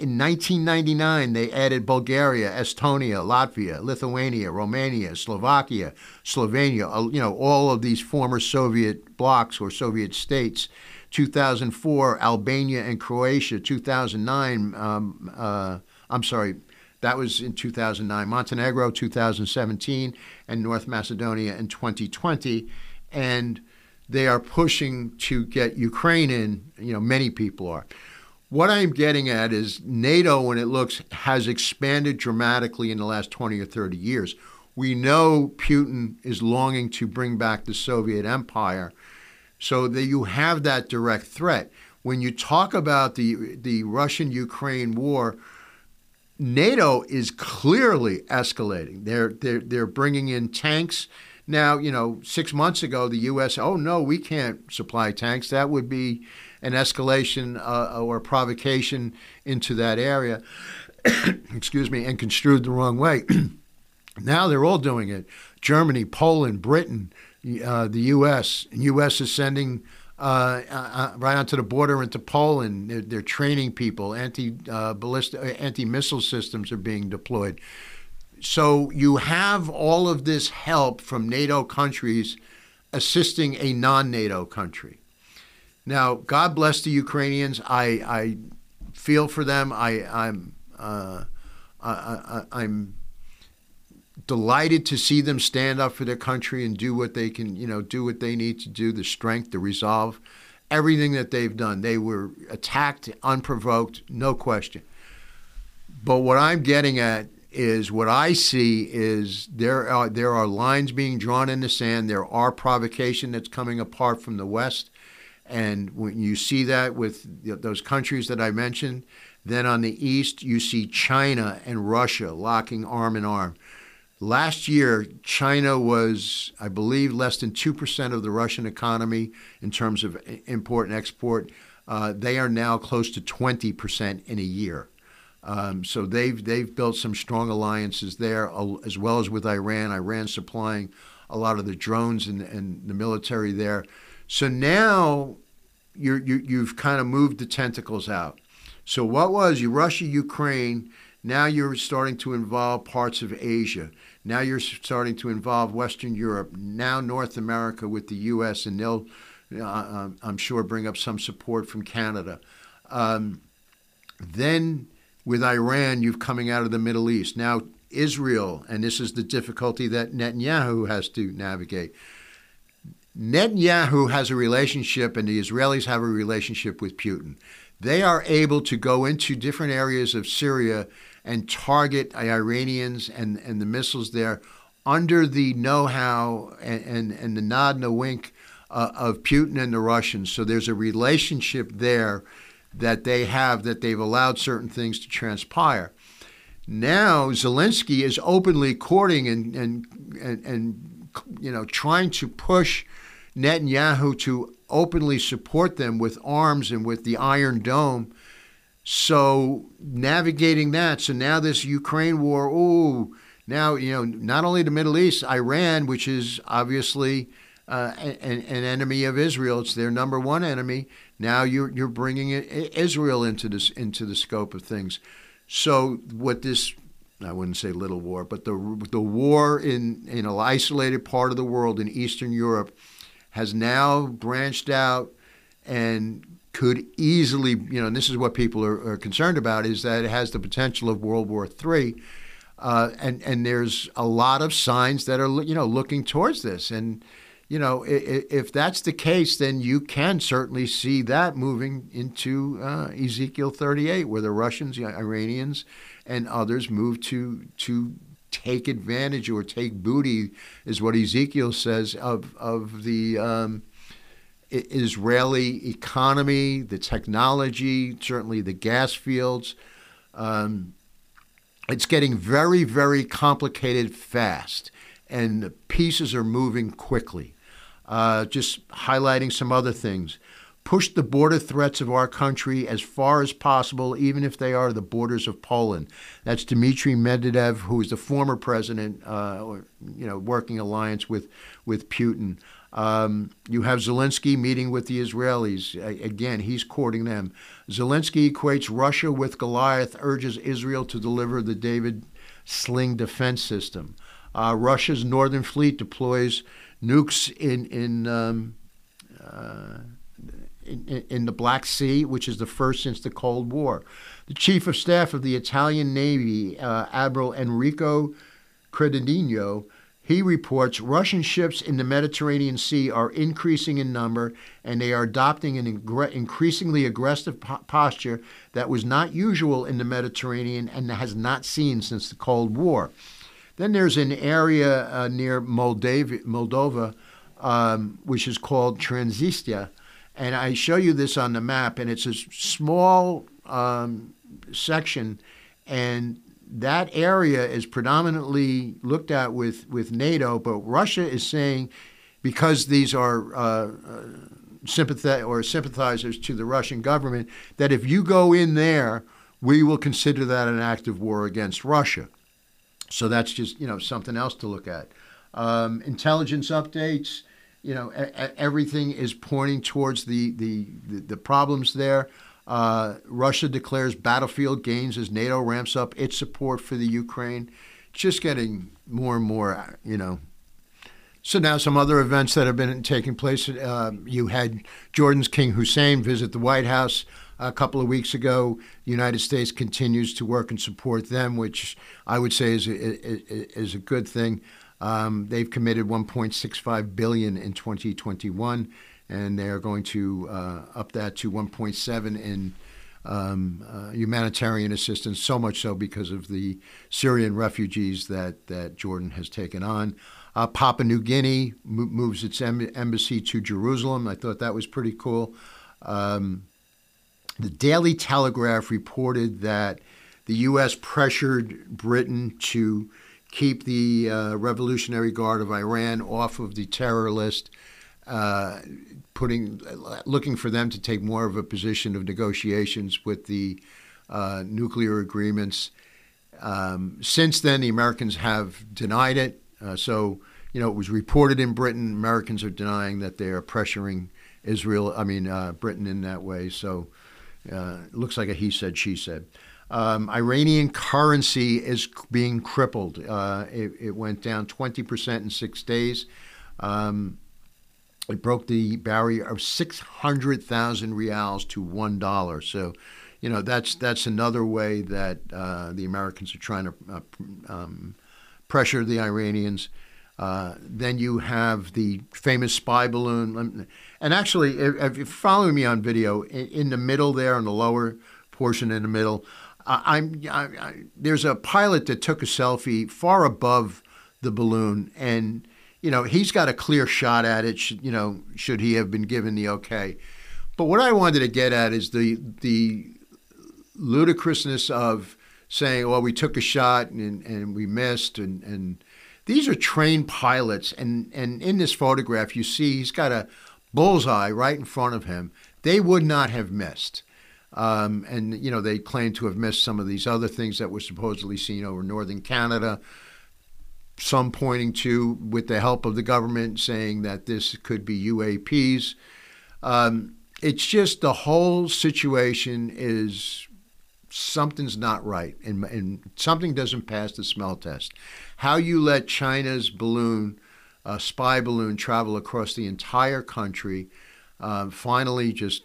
in 1999, they added Bulgaria, Estonia, Latvia, Lithuania, Romania, Slovakia, Slovenia, uh, you know, all of these former Soviet blocs or Soviet states. 2004, Albania and Croatia. 2009, um, uh, I'm sorry, That was in 2009. Montenegro 2017 and North Macedonia in 2020. And they are pushing to get Ukraine in. You know, many people are. What I'm getting at is NATO, when it looks, has expanded dramatically in the last 20 or 30 years. We know Putin is longing to bring back the Soviet Empire, so that you have that direct threat. When you talk about the the Russian Ukraine war, NATO is clearly escalating. They're, they're, they're bringing in tanks. Now, you know, six months ago, the U.S., oh no, we can't supply tanks. That would be an escalation uh, or provocation into that area, excuse me, and construed the wrong way. now they're all doing it. Germany, Poland, Britain, uh, the U.S. U.S. is sending uh, uh, uh, right onto the border into Poland. They're, they're training people. Anti uh, ballistic, uh, anti missile systems are being deployed. So you have all of this help from NATO countries assisting a non-NATO country. Now, God bless the Ukrainians. I, I feel for them. I, I'm uh, I, I, I'm delighted to see them stand up for their country and do what they can, you know, do what they need to do, the strength, the resolve, everything that they've done. They were attacked unprovoked, no question. But what I'm getting at is what I see is there are there are lines being drawn in the sand. There are provocation that's coming apart from the West, and when you see that with those countries that I mentioned, then on the east you see China and Russia locking arm in arm. Last year, China was, I believe, less than 2% of the Russian economy in terms of import and export. Uh, they are now close to 20% in a year. Um, so they've, they've built some strong alliances there, as well as with Iran. Iran supplying a lot of the drones and, and the military there. So now you're, you, you've kind of moved the tentacles out. So what was you Russia, Ukraine? Now you're starting to involve parts of Asia. Now you're starting to involve Western Europe, now North America with the U.S., and they'll, uh, um, I'm sure, bring up some support from Canada. Um, then with Iran, you've coming out of the Middle East. Now Israel, and this is the difficulty that Netanyahu has to navigate. Netanyahu has a relationship, and the Israelis have a relationship with Putin. They are able to go into different areas of Syria and target Iranians and, and the missiles there under the know how and, and, and, the nod and the wink uh, of Putin and the Russians. So there's a relationship there that they have that they've allowed certain things to transpire. Now Zelensky is openly courting and, and, and, and you know trying to push Netanyahu to openly support them with arms and with the Iron Dome so navigating that, so now this Ukraine war, oh, now you know not only the Middle East, Iran, which is obviously uh, an, an, enemy of Israel, it's their number one enemy. Now you're you're bringing Israel into this into the scope of things. So what this I wouldn't say little war, but the the war in in an isolated part of the world in Eastern Europe has now branched out and could easily, you know, and this is what people are, are concerned about, is that it has the potential of World War III. Uh, and and there's a lot of signs that are you know looking towards this, and you know if, if that's the case, then you can certainly see that moving into uh, Ezekiel 38, where the Russians, the Iranians, and others move to to take advantage or take booty, is what Ezekiel says of of the um, Israeli economy, the technology, certainly the gas fields. Um, it's getting very, very complicated fast, and the pieces are moving quickly. Uh, just highlighting some other things. Push the border threats of our country as far as possible, even if they are the borders of Poland. That's Dmitry Medvedev, who is the former president, uh, or, you know, working alliance with with Putin. Um, you have Zelensky meeting with the Israelis. again, he's courting them. Zelensky equates Russia with Goliath, urges Israel to deliver the David Sling defense system. Uh, Russia's Northern Fleet deploys nukes in in um, uh, in, in, the Black Sea, which is the first since the Cold War. The chief of staff of the Italian Navy, uh, Admiral Enrico Credendino, he reports Russian ships in the Mediterranean Sea are increasing in number and they are adopting an increasingly aggressive po- posture that was not usual in the Mediterranean and has not seen since the Cold War. Then there's an area uh, near Moldavia, Moldova, um, which is called Transnistria. And I show you this on the map, and it's a small um, section, and that area is predominantly looked at with, with NATO, but Russia is saying because these are uh, uh, or sympathizers to the Russian government, that if you go in there, we will consider that an act of war against Russia. So that's just you know something else to look at. Um, intelligence updates, you know, everything is pointing towards the the, the, problems there. Uh, Russia declares battlefield gains as NATO ramps up its support for the Ukraine. It's just getting more and more, you know. So now some other events that have been taking place. Uh, you had Jordan's King Hussein visit the White House a couple of weeks ago. The United States continues to work and support them, which I would say is a, is a good thing. Um, they've committed 1.65 billion in 2021 and they are going to uh, up that to 1.7 in um, uh, humanitarian assistance. So much so because of the Syrian refugees that that Jordan has taken on. Uh, Papua New Guinea moves its em- embassy to Jerusalem. I thought that was pretty cool. Um, the Daily Telegraph reported that the U.S. pressured Britain to keep the uh, Revolutionary Guard of Iran off of the terror list uh, putting, looking for them to take more of a position of negotiations with the uh, nuclear agreements. Um, since then, the Americans have denied it. Uh, so, you know, it was reported in Britain. Americans are denying that they are pressuring Israel, I mean, uh, Britain in that way. So, uh, it looks like a he said, she said. Um, Iranian currency is being crippled. Uh, it, it, went down 20% in six days. Um, it broke the barrier of 600,000 rials to $1. So, you know, that's that's another way that uh, the Americans are trying to uh, um, pressure the Iranians. Uh, then you have the famous spy balloon. And actually, if, if you're following me on video, in, in, the middle there, in the lower portion in the middle, I, I, there's a pilot that took a selfie far above the balloon, and you know, he's got a clear shot at it. Should, you know, should he have been given the okay? But what I wanted to get at is the the ludicrousness of saying, "Well, we took a shot and, and we missed," and, and these are trained pilots. And and in this photograph, you see he's got a bullseye right in front of him. They would not have missed. Um, and you know they claim to have missed some of these other things that were supposedly seen over northern Canada some pointing to, with the help of the government, saying that this could be UAPs. Um, it's just the whole situation is something's not right, and, and, something doesn't pass the smell test. How you let China's balloon, a spy balloon, travel across the entire country, uh, finally just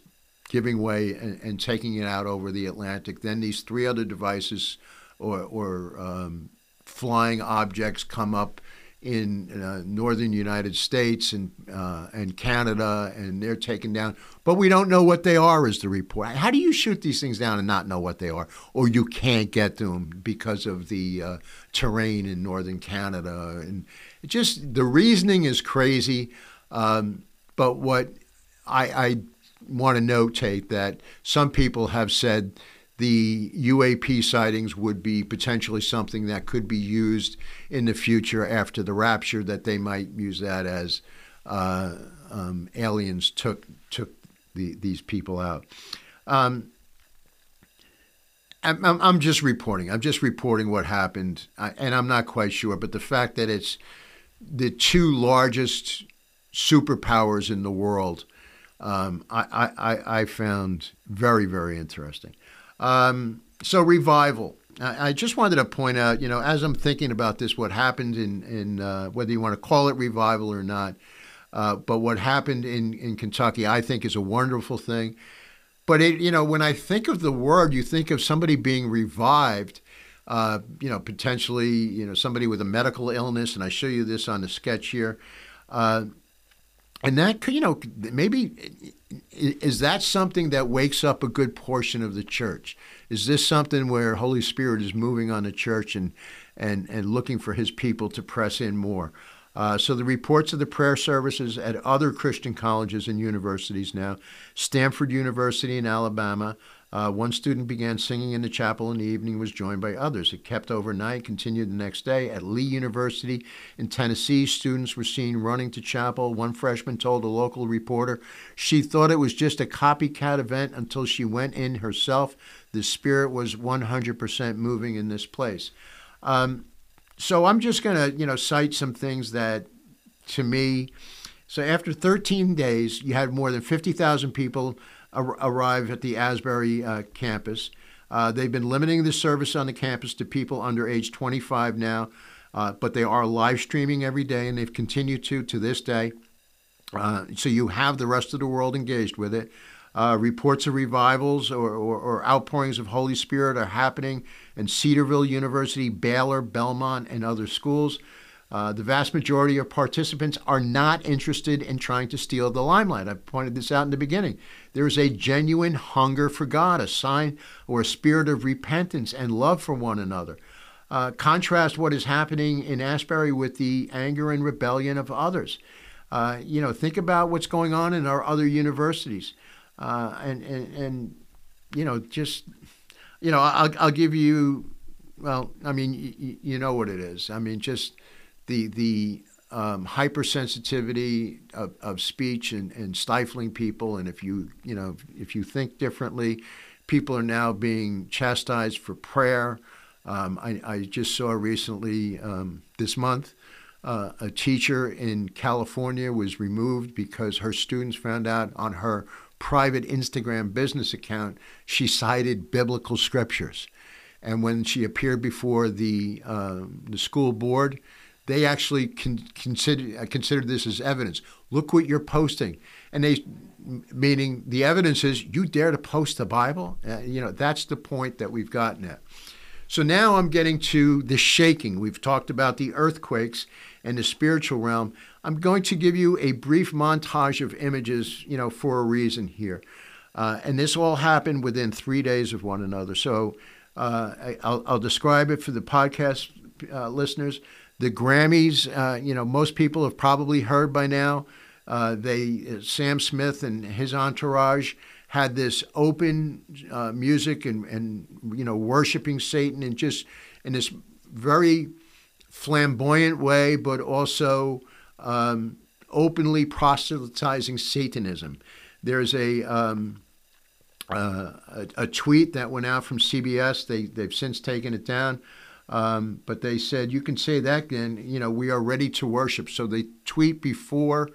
giving way and, and, taking it out over the Atlantic. Then these three other devices or, or um, flying objects come up in uh, northern United States and uh, and Canada, and they're taken down. But we don't know what they are. Is the report? How do you shoot these things down and not know what they are, or you can't get to them because of the uh, terrain in northern Canada? And just the reasoning is crazy. Um, but what I, I want to notate that some people have said the UAP sightings would be potentially something that could be used in the future after the rapture. That they might use that as uh, um, aliens took took the, these people out. Um, I'm, I'm, just reporting. I'm just reporting what happened, and I'm not quite sure. But the fact that it's the two largest superpowers in the world, um, I, I, I found very, very interesting. Um, so revival. I, just wanted to point out, you know, as I'm thinking about this, what happened in, in uh, whether you want to call it revival or not, Uh, but what happened in, in Kentucky, I think, is a wonderful thing. But it, you know, when I think of the word, you think of somebody being revived. Uh, you know, potentially, you know, somebody with a medical illness, and I show you this on the sketch here. Uh, and that could, you know, maybe is that something that wakes up a good portion of the church? Is this something where Holy Spirit is moving on the church and and and looking for His people to press in more? Uh, so the reports of the prayer services at other Christian colleges and universities now, Samford University in Alabama, uh, one student began singing in the chapel in the evening, was joined by others. It kept overnight, continued the next day. At Lee University in Tennessee, students were seen running to chapel. One freshman told a local reporter she thought it was just a copycat event until she went in herself. The spirit was 100% moving in this place. Um, so I'm just going to, you know, cite some things that, to me, so after 13 days, you had more than 50,000 people ar- arrive at the Asbury uh, campus. Uh, they've been limiting the service on the campus to people under age 25 now, uh, but they are live streaming every day, and they've continued to to this day. Uh, so you have the rest of the world engaged with it. Uh, reports of revivals or, or, or, outpourings of Holy Spirit are happening in Cedarville University, Baylor, Belmont, and other schools. Uh, the vast majority of participants are not interested in trying to steal the limelight. I pointed this out in the beginning. There is a genuine hunger for God, a sign or a spirit of repentance and love for one another. Uh, contrast what is happening in Asbury with the anger and rebellion of others. Uh, you know, think about what's going on in our other universities, uh, and, and and you know, just you know, I'll I'll give you, well, I mean, y- you know what it is. I mean, just the the um, hypersensitivity of, of speech and, and stifling people. And if you you know if you think differently, people are now being chastised for prayer. Um, I, I, just saw recently um, this month uh, a teacher in California was removed because her students found out on her private Instagram business account she cited biblical scriptures. And when she appeared before the uh, the school board, they actually con- consider, uh, considered this as evidence. Look what you're posting. And they, meaning the evidence is you dare to post the Bible? Uh, you know, that's the point that we've gotten at. So now I'm getting to the shaking. We've talked about the earthquakes and the spiritual realm. I'm going to give you a brief montage of images, you know, for a reason here. Uh, and this all happened within three days of one another. So uh, I, will describe it for the podcast uh, listeners. The Grammys, uh, you know, most people have probably heard by now. Uh, they uh, Sam Smith and his entourage had this open uh, music and, and you know worshiping Satan and just in this very flamboyant way, but also um, openly proselytizing Satanism. There's a, um, uh, a, a tweet that went out from CBS. They they've since taken it down. Um, but they said, you can say that, and you know, we are ready to worship. So they tweet before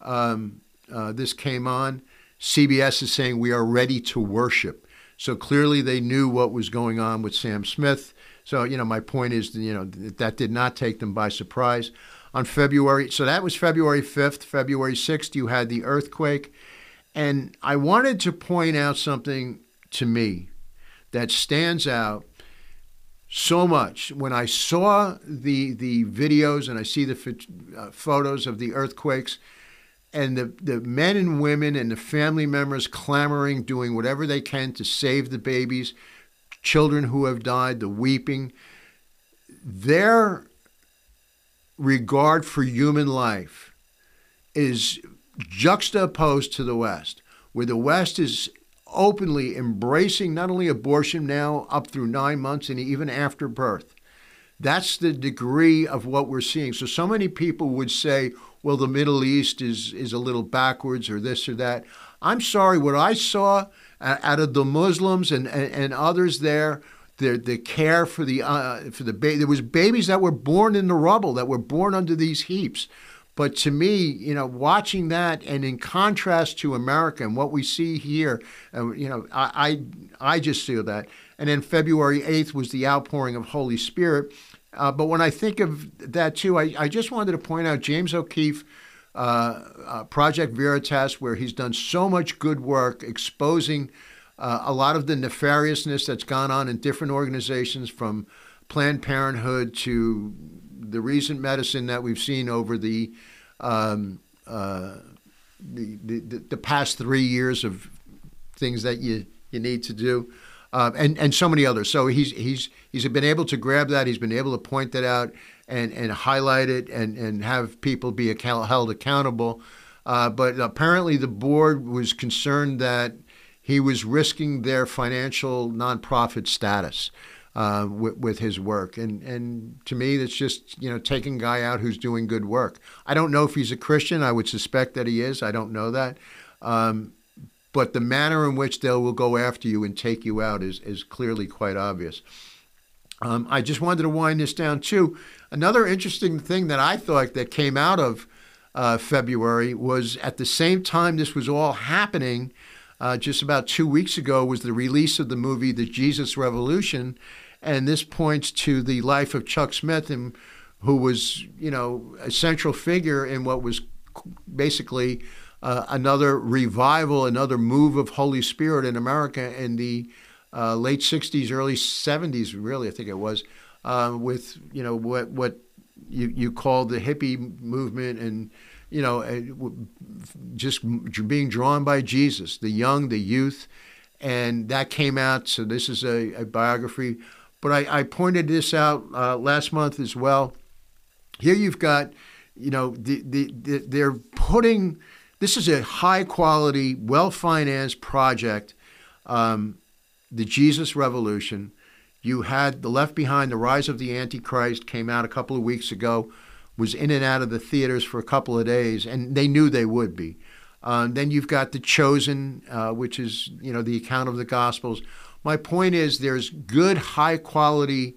um, uh, this came on. CBS is saying we are ready to worship. So clearly they knew what was going on with Sam Smith. So you know, my point is, you know, that did not take them by surprise. On February, so that was February 5th. February 6th, you had the earthquake. And I wanted to point out something to me that stands out so much. When I saw the the videos and I see the uh, photos of the earthquakes, and the the men and women and the family members clamoring, doing whatever they can to save the babies, children who have died, the weeping, their regard for human life is juxtaposed to the West, where the West is openly embracing not only abortion now up through nine months and even after birth. That's the degree of what we're seeing. So, so many people would say, well, the Middle East is, is a little backwards or this or that. I'm sorry, what I saw out of the Muslims and, and, and others there, the, the care for the, uh, for the baby, there was babies that were born in the rubble, that were born under these heaps. But to me, you know, watching that and in contrast to America and what we see here, uh, you know, I, I, I just feel that. And then February 8th was the outpouring of Holy Spirit. Uh, but when I think of that too, I, I just wanted to point out James O'Keefe uh, uh, Project Veritas, where he's done so much good work exposing uh, a lot of the nefariousness that's gone on in different organizations, from Planned Parenthood to the recent medicine that we've seen over the um, uh, the, the, the past three years of things that you, you need to do. Uh, and and so many others. So he's he's he's been able to grab that. He's been able to point that out and and highlight it and and have people be account, held accountable. Uh, but apparently, the board was concerned that he was risking their financial nonprofit status uh, with, with, his work. And and to me, that's just you know taking a guy out who's doing good work. I don't know if he's a Christian. I would suspect that he is. I don't know that. Um, but the manner in which they will go after you and take you out is, is clearly quite obvious. Um, I just wanted to wind this down too. Another interesting thing that I thought that came out of uh, February was at the same time this was all happening, uh, just about two weeks ago, was the release of the movie The Jesus Revolution, and this points to the life of Chuck Smith, who was you know a central figure in what was basically uh, another revival, another move of Holy Spirit in America in the uh, late '60s, early '70s. Really, I think it was uh, with you know what what you you call the hippie movement and you know just being drawn by Jesus, the young, the youth, and that came out. So this is a, a biography, but I, I, pointed this out uh, last month as well. Here you've got, you know, the, the, the they're putting this is a high quality, well financed project. Um, the Jesus Revolution. You had The Left Behind, The Rise of the Antichrist came out a couple of weeks ago, was in and out of the theaters for a couple of days, and they knew they would be. Uh, then you've got The Chosen, uh, which is you know the account of the Gospels. My point is, there's good, high quality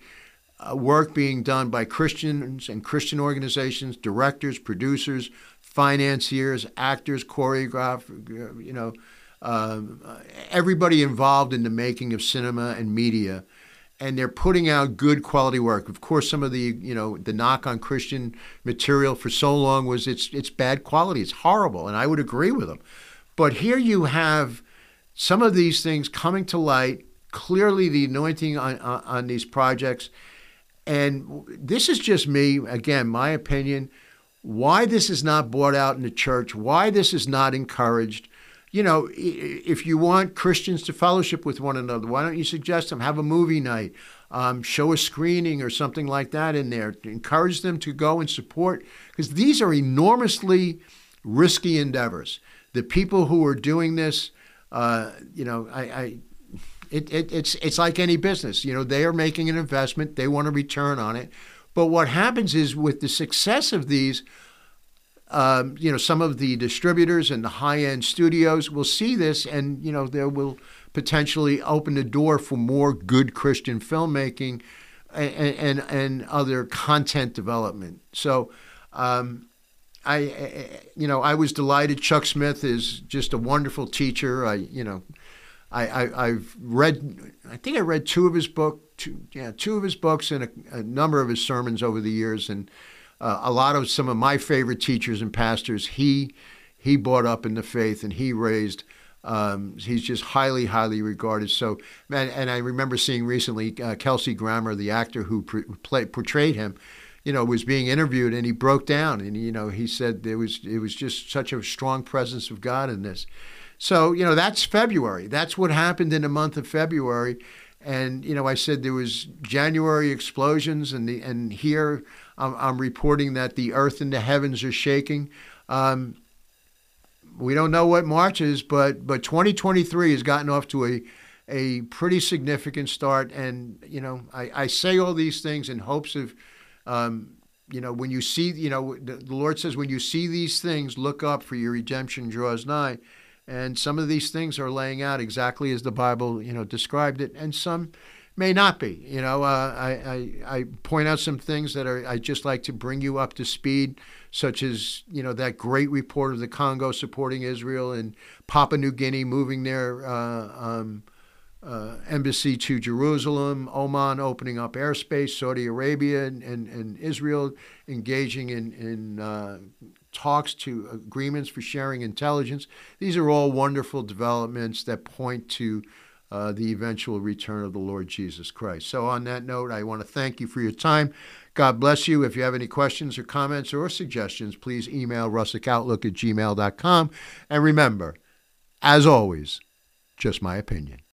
uh, work being done by Christians and Christian organizations, directors, producers, financiers, actors, choreographers, you know, um, everybody involved in the making of cinema and media. And they're putting out good quality work. Of course, some of the you know the knock on Christian material for so long was it's it's bad quality, it's horrible, and I would agree with them. But here you have some of these things coming to light. Clearly, the anointing on, on, on these projects, and this is just me again, my opinion why this is not brought out in the church, why this is not encouraged. You know, if you want Christians to fellowship with one another, why don't you suggest them have a movie night, um, show a screening or something like that in there, encourage them to go and support, because these are enormously risky endeavors. The people who are doing this, uh, you know, I, I it, it, it's it's like any business. You know, they are making an investment; they want a return on it. But what happens is with the success of these, um, you know, some of the distributors and the high-end studios will see this, and you know, they will potentially open the door for more good Christian filmmaking and and, and other content development. So. Um, I, you know, I was delighted. Chuck Smith is just a wonderful teacher. I, you know, I, have read, I think I read two of his book, two, yeah, two of his books and a, a number of his sermons over the years, and uh, a lot of some of my favorite teachers and pastors he he brought up in the faith and he raised. Um, he's just highly, highly regarded. So, and, and I remember seeing recently uh, Kelsey Grammer, the actor who play, portrayed him, you know, was being interviewed, and he broke down, and you know, he said there was it was just such a strong presence of God in this. So, you know, that's February. That's what happened in the month of February. And, you know, I said there was January explosions, and, the, and here I'm, I'm reporting that the earth and the heavens are shaking. Um, we don't know what March is, but, but 2023 has gotten off to a, a pretty significant start. And, you know, I, I say all these things in hopes of, um, you know, when you see, you know, the, the Lord says, when you see these things, look up for your redemption draws nigh. And some of these things are laying out exactly as the Bible, you know, described it, and some may not be. You know, uh, I, I, I point out some things that are I just like to bring you up to speed, such as you know that great report of the Congo supporting Israel and Papua New Guinea moving their uh, um, uh, embassy to Jerusalem, Oman opening up airspace, Saudi Arabia and, and, and Israel engaging in, in uh, talks to agreements for sharing intelligence. These are all wonderful developments that point to uh, the eventual return of the Lord Jesus Christ. So, on that note, I want to thank you for your time. God bless you. If you have any questions or comments or suggestions, please email russickoutlook at gmail.com. And remember, as always, just my opinion.